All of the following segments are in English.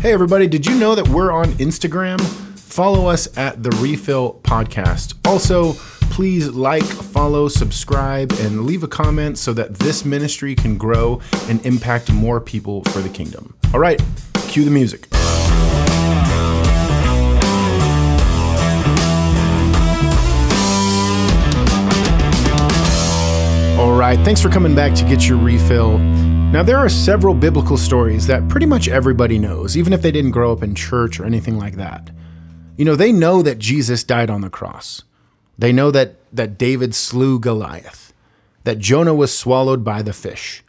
Hey, everybody, did you know that we're on Instagram? Follow us at The Refill Podcast. Also, please like, follow, subscribe, and leave a comment so that this ministry can grow and impact more people for the kingdom. All right, cue the music. Right, thanks for coming back to get your refill. Now, there are several biblical stories that pretty much everybody knows, even if they didn't grow up in church or anything like that. You know, they know that Jesus died on the cross. They know that, that David slew Goliath, that Jonah was swallowed by the fish,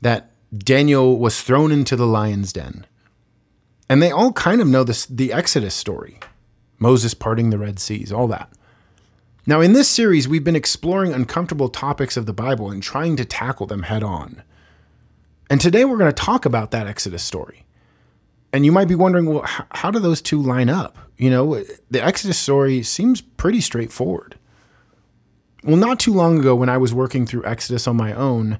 that Daniel was thrown into the lion's den. And they all kind of know this, the Exodus story Moses parting the Red Seas, all that. Now, in this series, we've been exploring uncomfortable topics of the Bible and trying to tackle them head on. And today we're going to talk about that Exodus story. And you might be wondering, well, how do those two line up? You know, the Exodus story seems pretty straightforward. Well, not too long ago, when I was working through Exodus on my own,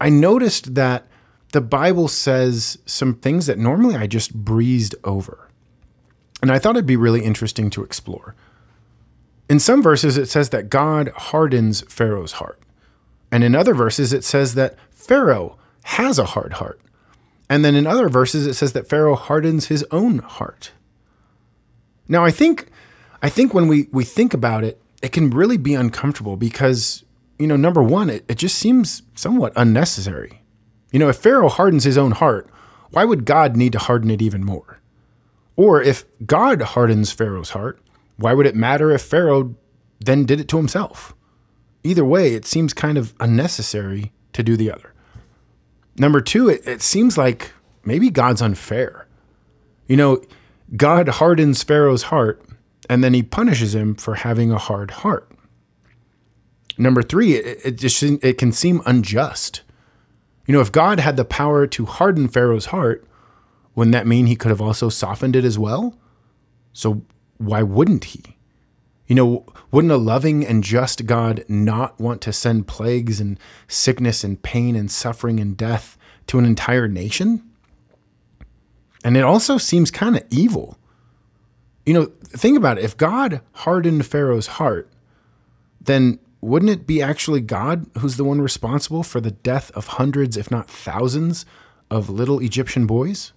I noticed that the Bible says some things that normally I just breezed over. And I thought it'd be really interesting to explore. In some verses, it says that God hardens Pharaoh's heart. And in other verses, it says that Pharaoh has a hard heart. And then in other verses, it says that Pharaoh hardens his own heart. Now, I think, I think when we, we think about it, it can really be uncomfortable because, you know, number one, it, it just seems somewhat unnecessary. You know, if Pharaoh hardens his own heart, why would God need to harden it even more? Or if God hardens Pharaoh's heart, why would it matter if Pharaoh then did it to himself? Either way, it seems kind of unnecessary to do the other. Number two, it, it seems like maybe God's unfair. You know, God hardens Pharaoh's heart and then he punishes him for having a hard heart. Number three, it, it just it can seem unjust. You know, if God had the power to harden Pharaoh's heart, wouldn't that mean he could have also softened it as well? So why wouldn't he? You know, wouldn't a loving and just God not want to send plagues and sickness and pain and suffering and death to an entire nation? And it also seems kind of evil. You know, think about it. If God hardened Pharaoh's heart, then wouldn't it be actually God who's the one responsible for the death of hundreds, if not thousands, of little Egyptian boys?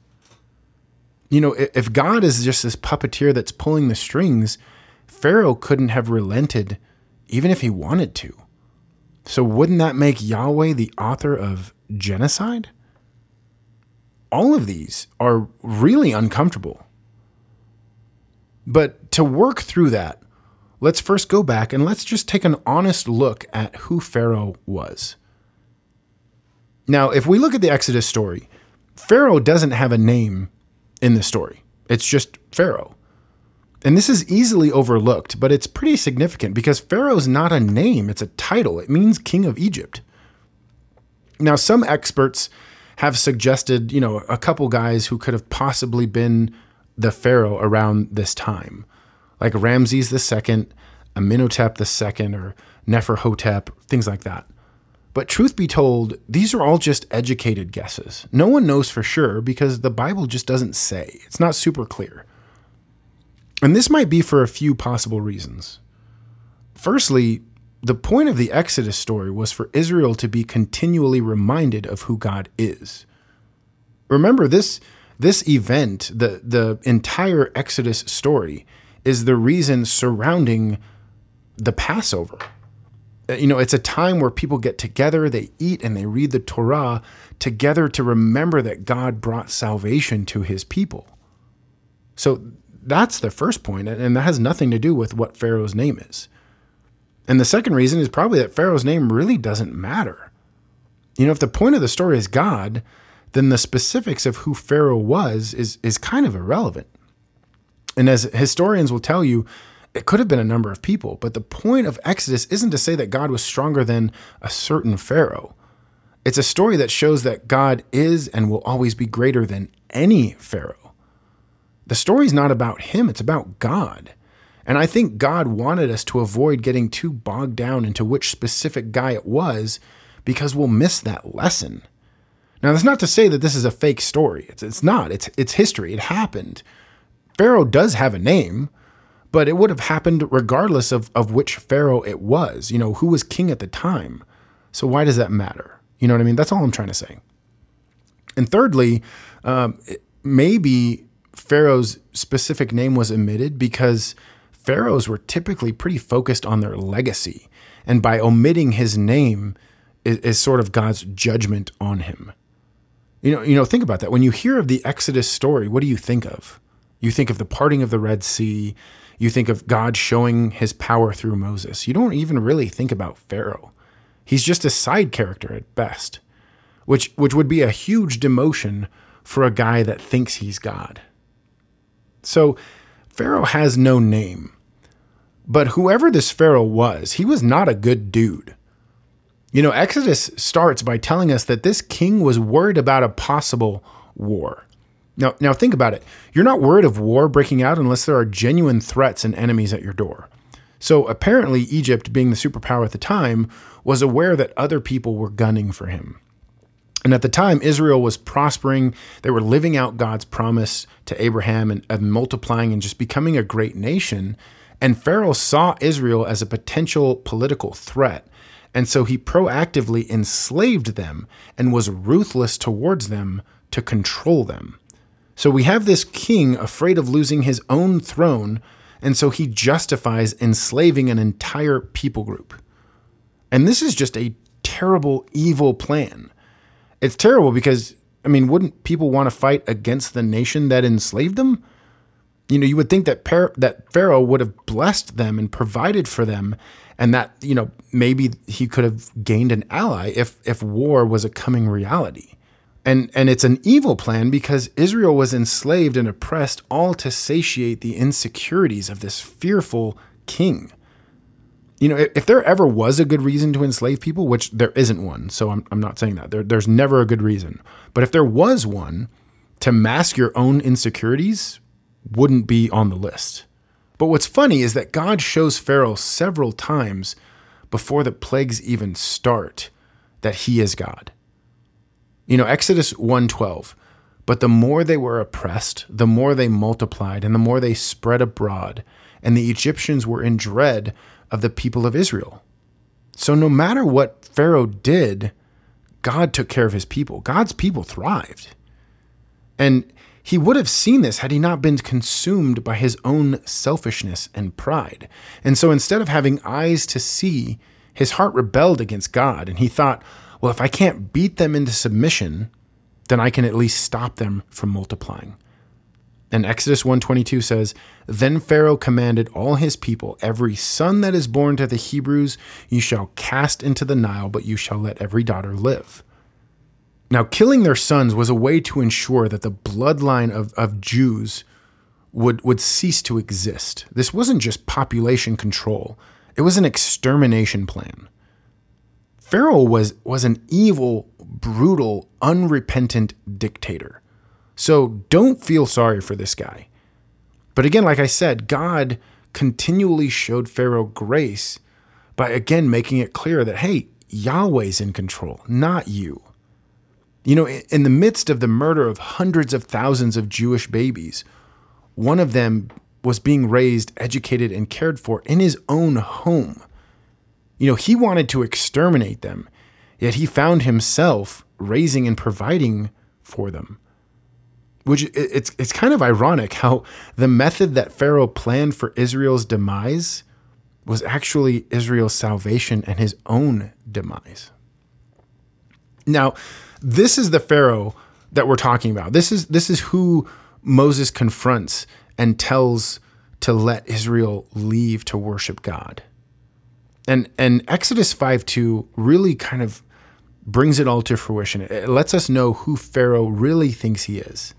You know, if God is just this puppeteer that's pulling the strings, Pharaoh couldn't have relented even if he wanted to. So, wouldn't that make Yahweh the author of genocide? All of these are really uncomfortable. But to work through that, let's first go back and let's just take an honest look at who Pharaoh was. Now, if we look at the Exodus story, Pharaoh doesn't have a name in the story, it's just Pharaoh. And this is easily overlooked, but it's pretty significant because Pharaoh's not a name, it's a title. It means king of Egypt. Now, some experts have suggested, you know, a couple guys who could have possibly been the Pharaoh around this time, like Ramses II, Amenhotep II, or Neferhotep, things like that. But truth be told, these are all just educated guesses. No one knows for sure because the Bible just doesn't say. It's not super clear. And this might be for a few possible reasons. Firstly, the point of the Exodus story was for Israel to be continually reminded of who God is. Remember this this event, the the entire Exodus story is the reason surrounding the Passover. Uh, you know, it's a time where people get together, they eat and they read the Torah together to remember that God brought salvation to his people. So that's the first point, and that has nothing to do with what Pharaoh's name is. And the second reason is probably that Pharaoh's name really doesn't matter. You know, if the point of the story is God, then the specifics of who Pharaoh was is, is kind of irrelevant. And as historians will tell you, it could have been a number of people, but the point of Exodus isn't to say that God was stronger than a certain Pharaoh. It's a story that shows that God is and will always be greater than any Pharaoh. The story's not about him, it's about God. And I think God wanted us to avoid getting too bogged down into which specific guy it was because we'll miss that lesson. Now, that's not to say that this is a fake story. It's, it's not. It's, it's history. It happened. Pharaoh does have a name, but it would have happened regardless of, of which Pharaoh it was, you know, who was king at the time. So why does that matter? You know what I mean? That's all I'm trying to say. And thirdly, um, maybe Pharaoh's specific name was omitted because pharaohs were typically pretty focused on their legacy. And by omitting his name is, is sort of God's judgment on him. You know, you know, think about that. When you hear of the Exodus story, what do you think of? You think of the parting of the Red Sea. You think of God showing his power through Moses. You don't even really think about Pharaoh. He's just a side character at best, which which would be a huge demotion for a guy that thinks he's God. So, Pharaoh has no name. But whoever this Pharaoh was, he was not a good dude. You know, Exodus starts by telling us that this king was worried about a possible war. Now, now think about it. You're not worried of war breaking out unless there are genuine threats and enemies at your door. So apparently, Egypt, being the superpower at the time, was aware that other people were gunning for him. And at the time, Israel was prospering. They were living out God's promise to Abraham and, and, multiplying and just becoming a great nation. And Pharaoh saw Israel as a potential political threat. And so he proactively enslaved them and was ruthless towards them to control them. So we have this king afraid of losing his own throne, and so he justifies enslaving an entire people group. And this is just a terrible, evil plan. It's terrible because, I mean, wouldn't people want to fight against the nation that enslaved them? You know, you would think that that Pharaoh would have blessed them and provided for them, and that you know maybe he could have gained an ally if if war was a coming reality. And, and it's an evil plan because Israel was enslaved and oppressed all to satiate the insecurities of this fearful king. You know, if there ever was a good reason to enslave people, which there isn't one, so I'm, I'm not saying that. There, there's never a good reason. But if there was one, to mask your own insecurities wouldn't be on the list. But what's funny is that God shows Pharaoh several times before the plagues even start that he is God. You know, Exodus 1:12. But the more they were oppressed, the more they multiplied and the more they spread abroad, and the Egyptians were in dread of the people of Israel. So no matter what Pharaoh did, God took care of his people. God's people thrived. And he would have seen this had he not been consumed by his own selfishness and pride. And so instead of having eyes to see, his heart rebelled against God, and he thought, well, if I can't beat them into submission, then I can at least stop them from multiplying. And Exodus 122 says, Then Pharaoh commanded all his people, Every son that is born to the Hebrews you shall cast into the Nile, but you shall let every daughter live. Now, killing their sons was a way to ensure that the bloodline of, of Jews would, would cease to exist. This wasn't just population control, it was an extermination plan. Pharaoh was, was an evil, brutal, unrepentant dictator. So don't feel sorry for this guy. But again, like I said, God continually showed Pharaoh grace by again making it clear that, hey, Yahweh's in control, not you. You know, in the midst of the murder of hundreds of thousands of Jewish babies, one of them was being raised, educated, and cared for in his own home. You know, he wanted to exterminate them, yet he found himself raising and providing for them. Which it's it's kind of ironic how the method that Pharaoh planned for Israel's demise was actually Israel's salvation and his own demise. Now, this is the Pharaoh that we're talking about. This is this is who Moses confronts and tells to let Israel leave to worship God. And and Exodus 5 2 really kind of brings it all to fruition. It lets us know who Pharaoh really thinks he is.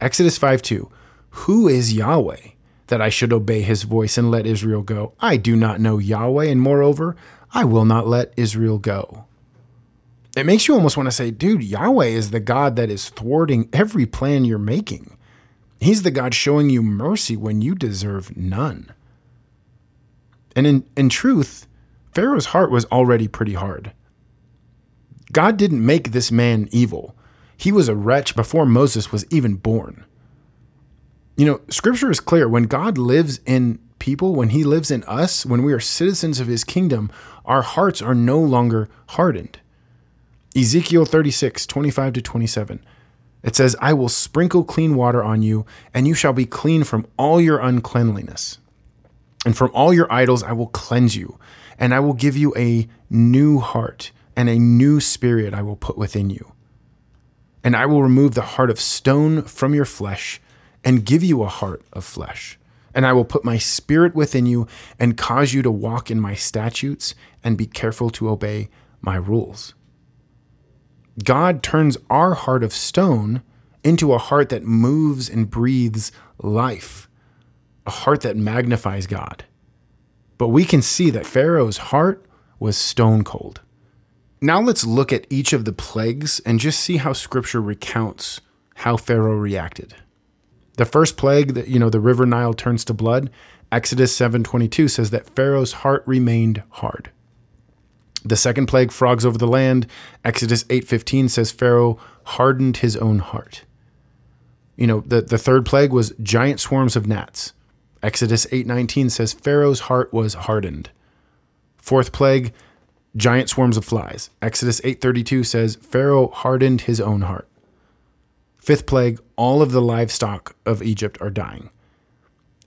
Exodus 5 2 Who is Yahweh that I should obey his voice and let Israel go? I do not know Yahweh, and moreover, I will not let Israel go. It makes you almost want to say, dude, Yahweh is the God that is thwarting every plan you're making. He's the God showing you mercy when you deserve none. And in, in truth, Pharaoh's heart was already pretty hard. God didn't make this man evil. He was a wretch before Moses was even born. You know, scripture is clear. When God lives in people, when he lives in us, when we are citizens of his kingdom, our hearts are no longer hardened. Ezekiel 36, 25 to 27. It says, I will sprinkle clean water on you, and you shall be clean from all your uncleanliness. And from all your idols I will cleanse you, and I will give you a new heart, and a new spirit I will put within you. And I will remove the heart of stone from your flesh, and give you a heart of flesh. And I will put my spirit within you, and cause you to walk in my statutes, and be careful to obey my rules. God turns our heart of stone into a heart that moves and breathes life, a heart that magnifies God. But we can see that Pharaoh's heart was stone cold. Now let's look at each of the plagues and just see how scripture recounts how Pharaoh reacted. The first plague that you know the river Nile turns to blood, Exodus 7:22 says that Pharaoh's heart remained hard. The second plague, frogs over the land, Exodus 8:15 says Pharaoh hardened his own heart. You know, the, the third plague was giant swarms of gnats. Exodus 8:19 says Pharaoh's heart was hardened. Fourth plague, giant swarms of flies. Exodus 8:32 says Pharaoh hardened his own heart. Fifth plague, all of the livestock of Egypt are dying.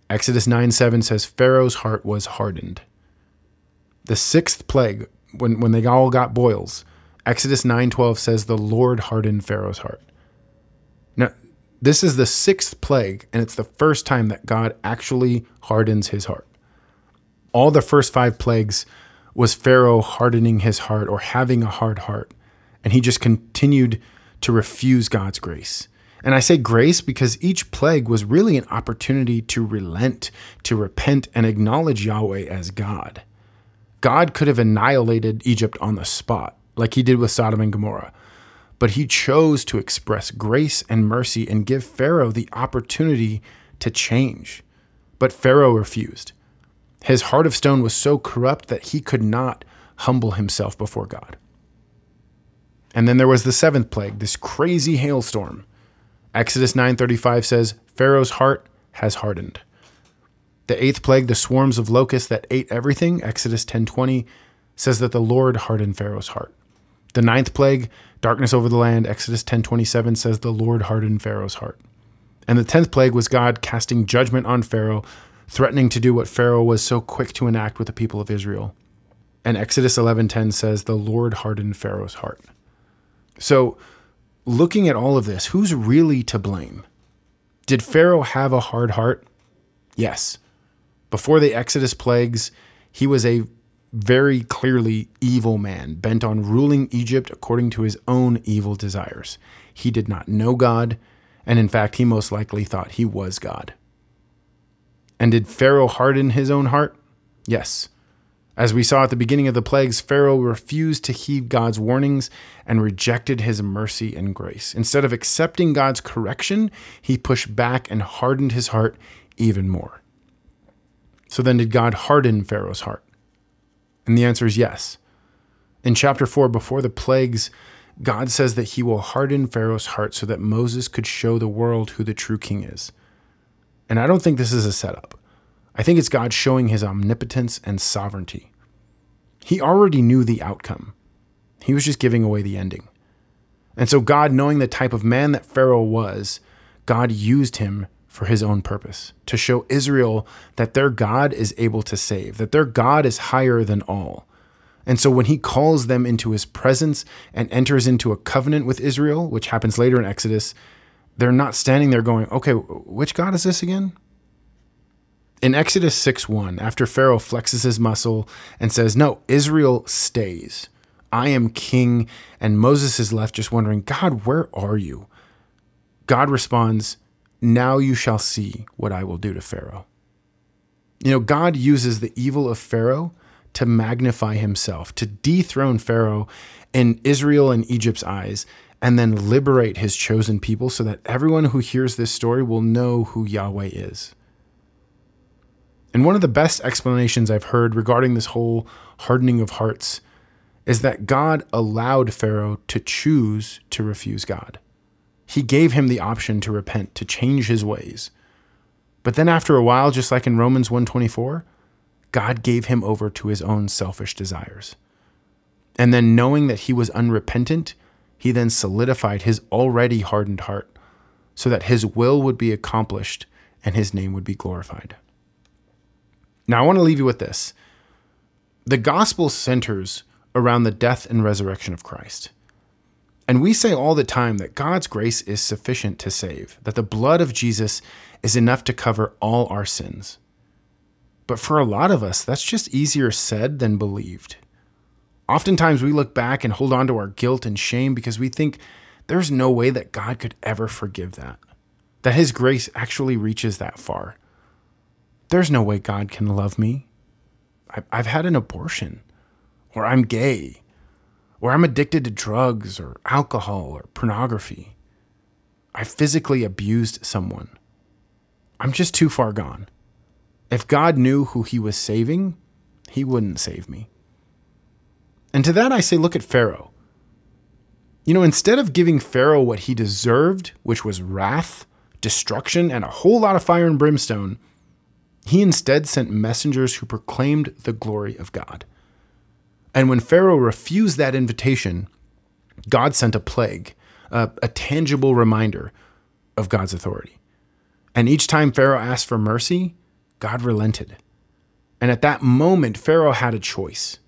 Exodus 9:7 says Pharaoh's heart was hardened. The sixth plague, when, when they all got boils, Exodus 9:12 says the Lord hardened Pharaoh's heart. Now, this is the sixth plague, and it's the first time that God actually hardens his heart. All the first five plagues was Pharaoh hardening his heart or having a hard heart, and he just continued to refuse God's grace. And I say grace because each plague was really an opportunity to relent, to repent, and acknowledge Yahweh as God. God could have annihilated Egypt on the spot, like he did with Sodom and Gomorrah. But he chose to express grace and mercy and give Pharaoh the opportunity to change. But Pharaoh refused. His heart of stone was so corrupt that he could not humble himself before God. And then there was the seventh plague, this crazy hailstorm. Exodus 9:35 says, "Pharaoh's heart has hardened." The eighth plague, the swarms of locusts that ate everything, Exodus 10:20, says that the Lord hardened Pharaoh's heart. The ninth plague, darkness over the land, Exodus 10:27 says the Lord hardened Pharaoh's heart. And the tenth plague was God casting judgment on Pharaoh, threatening to do what Pharaoh was so quick to enact with the people of Israel. And Exodus 11:10 says the Lord hardened Pharaoh's heart. So, looking at all of this, who's really to blame? Did Pharaoh have a hard heart? Yes. Before the Exodus plagues, he was a very clearly evil man, bent on ruling Egypt according to his own evil desires. He did not know God, and in fact, he most likely thought he was God. And did Pharaoh harden his own heart? Yes. As we saw at the beginning of the plagues, Pharaoh refused to heed God's warnings and rejected his mercy and grace. Instead of accepting God's correction, he pushed back and hardened his heart even more. So then, did God harden Pharaoh's heart? And the answer is yes. In chapter 4, before the plagues, God says that he will harden Pharaoh's heart so that Moses could show the world who the true king is. And I don't think this is a setup. I think it's God showing his omnipotence and sovereignty. He already knew the outcome, he was just giving away the ending. And so, God, knowing the type of man that Pharaoh was, God used him for his own purpose, to show Israel that their God is able to save, that their God is higher than all. And so when he calls them into his presence and enters into a covenant with Israel, which happens later in Exodus, they're not standing there going, okay, which God is this again? In Exodus 6 1, after Pharaoh flexes his muscle and says, No, Israel stays. I am king. And Moses is left just wondering, God, where are you? God responds, now you shall see what I will do to Pharaoh. You know, God uses the evil of Pharaoh to magnify himself, to dethrone Pharaoh in Israel and Egypt's eyes, and then liberate his chosen people so that everyone who hears this story will know who Yahweh is. And one of the best explanations I've heard regarding this whole hardening of hearts is that God allowed Pharaoh to choose to refuse God. He gave him the option to repent, to change his ways. But then after a while, just like in Romans 124, God gave him over to his own selfish desires. And then knowing that he was unrepentant, he then solidified his already hardened heart so that his will would be accomplished and his name would be glorified. Now, I want to leave you with this. The gospel centers around the death and resurrection of Christ. And we say all the time that God's grace is sufficient to save, that the blood of Jesus is enough to cover all our sins. But for a lot of us, that's just easier said than believed. Oftentimes we look back and hold on to our guilt and shame because we think there's no way that God could ever forgive that, that His grace actually reaches that far. There's no way God can love me. I've had an abortion, or I'm gay, or I'm addicted to drugs or alcohol or pornography. I physically abused someone. I'm just too far gone. If God knew who he was saving, he wouldn't save me. And to that I say, look at Pharaoh. You know, instead of giving Pharaoh what he deserved, which was wrath, destruction, and a whole lot of fire and brimstone, he instead sent messengers who proclaimed the glory of God. And when Pharaoh refused that invitation, God sent a plague, a, a tangible reminder of God's authority. And each time Pharaoh asked for mercy, God relented. And at that moment, Pharaoh had a choice,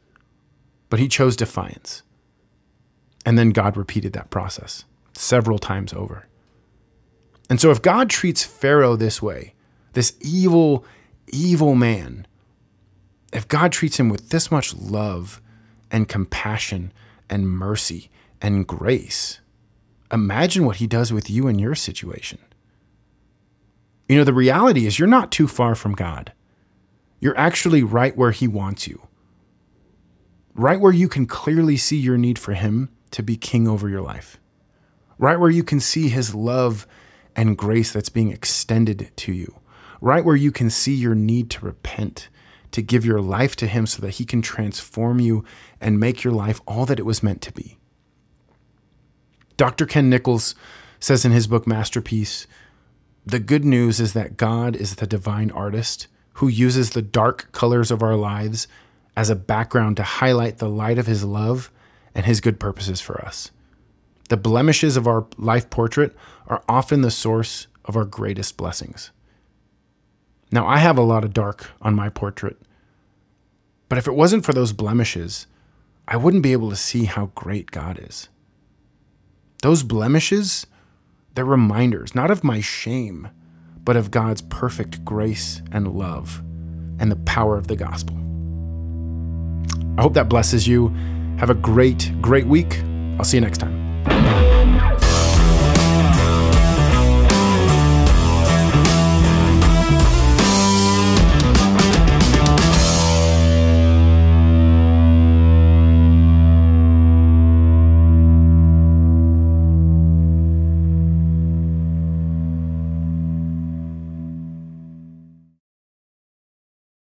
but he chose defiance. And then God repeated that process several times over. And so, if God treats Pharaoh this way, this evil, evil man, if God treats him with this much love and compassion and mercy and grace. Imagine what he does with you in your situation. You know, the reality is you're not too far from God. You're actually right where he wants you, right where you can clearly see your need for him to be king over your life, right where you can see his love and grace that's being extended to you, right where you can see your need to repent to give your life to Him so that He can transform you and make your life all that it was meant to be. Dr. Ken Nichols says in his book Masterpiece The good news is that God is the divine artist who uses the dark colors of our lives as a background to highlight the light of His love and His good purposes for us. The blemishes of our life portrait are often the source of our greatest blessings. Now, I have a lot of dark on my portrait, but if it wasn't for those blemishes, I wouldn't be able to see how great God is. Those blemishes, they're reminders, not of my shame, but of God's perfect grace and love and the power of the gospel. I hope that blesses you. Have a great, great week. I'll see you next time.